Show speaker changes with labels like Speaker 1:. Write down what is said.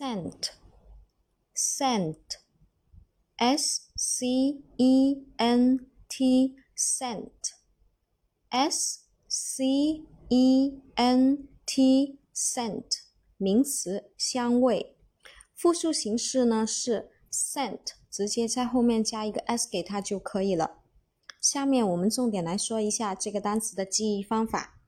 Speaker 1: scent，scent，s c e n t，scent，s c e n t，scent，名词，香味。复数形式呢是 scent，直接在后面加一个 s 给它就可以了。下面我们重点来说一下这个单词的记忆方法。